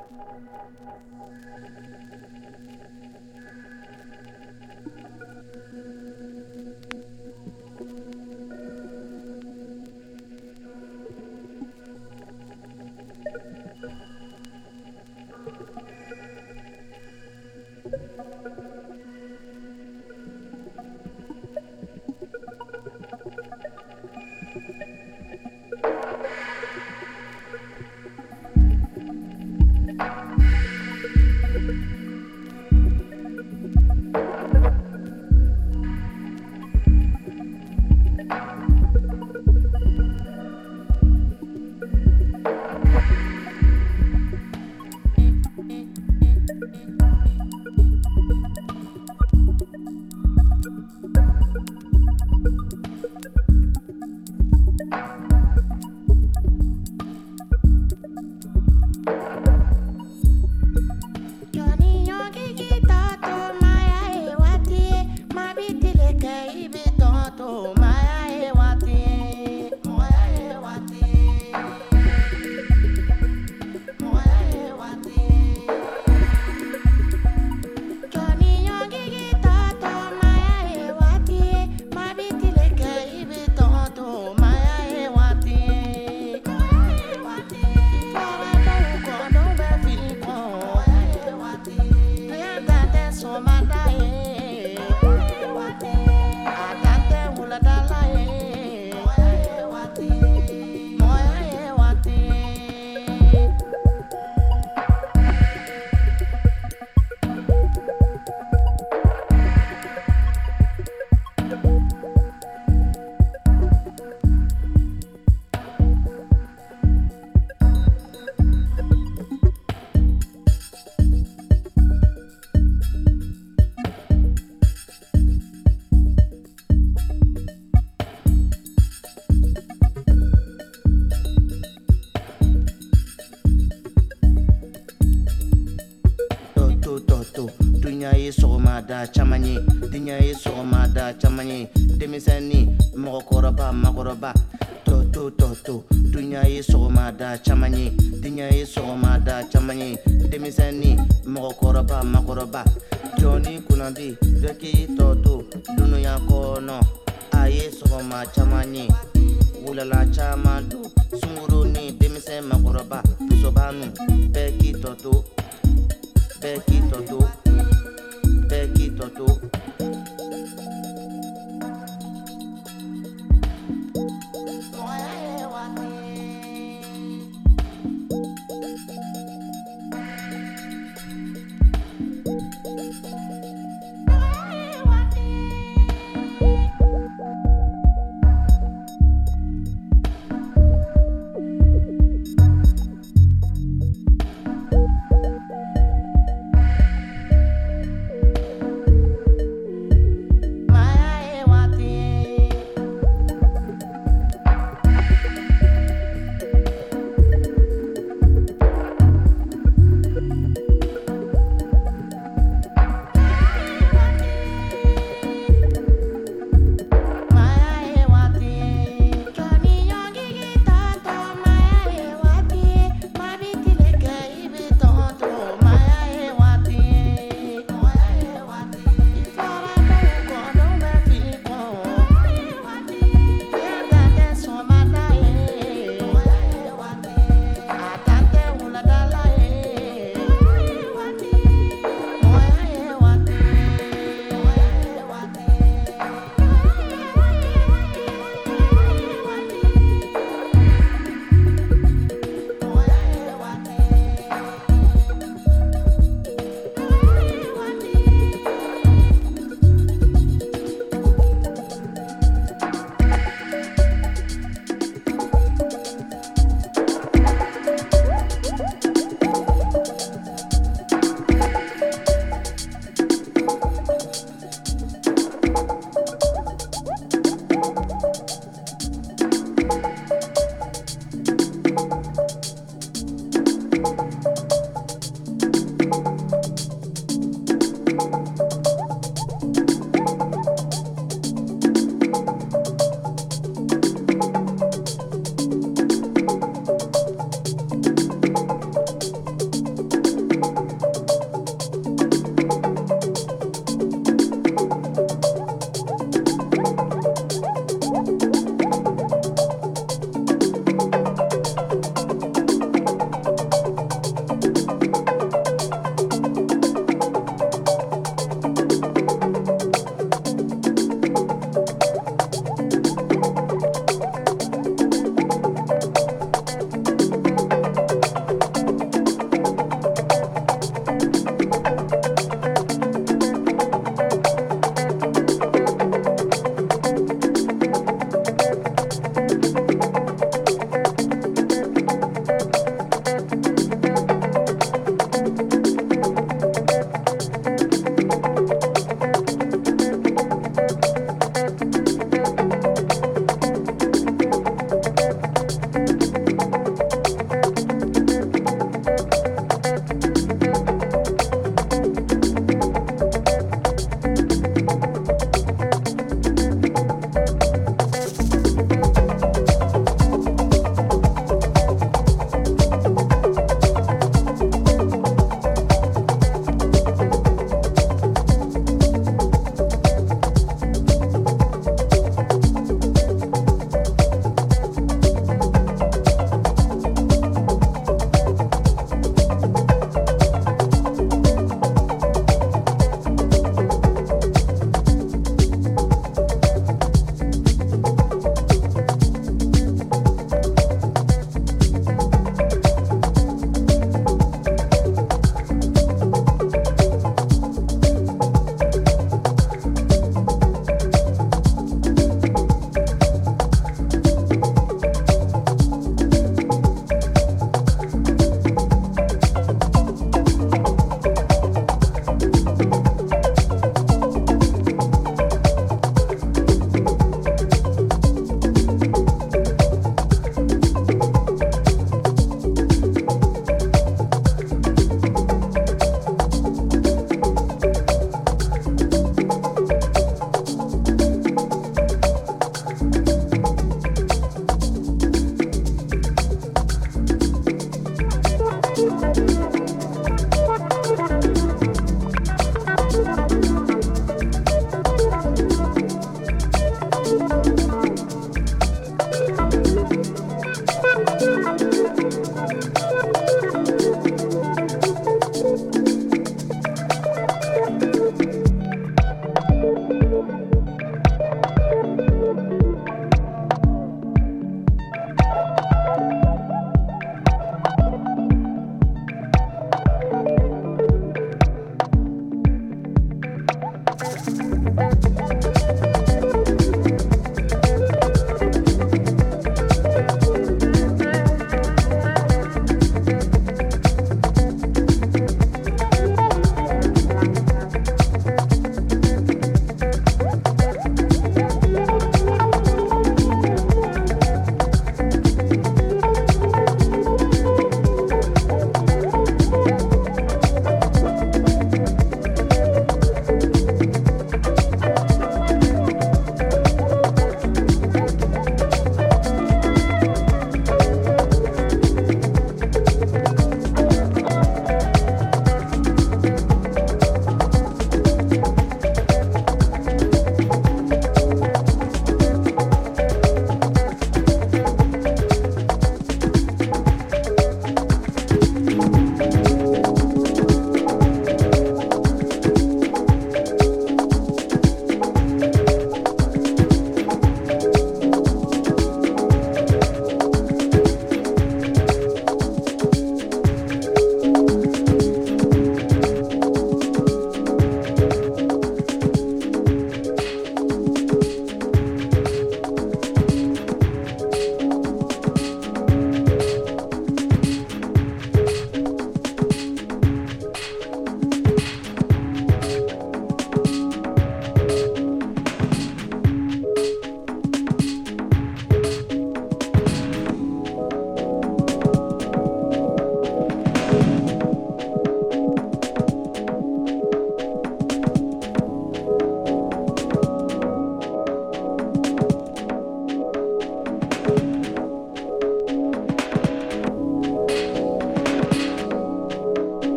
Thank you. Sɔgɔmada caman ye diɲɛ ye sɔgɔmada caman ye denmisɛnnin mɔgɔkɔrɔba makɔrɔba tɔto tɔto duɲa ye sɔgɔmada caman ye diɲɛ ye sɔgɔmada caman ye denmisɛnnin mɔgɔkɔrɔba makɔrɔba jɔnni kunnandi dɔ k'i tɔto dunuya kɔnɔ a ye sɔgɔma caman wulala caman don sunkuru ni denmisɛn makɔrɔba musobanu bɛɛ k'i tɔto bɛɛ k'i tɔto bɛɛ k'i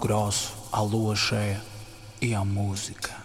Grosso, a lua cheia e a música.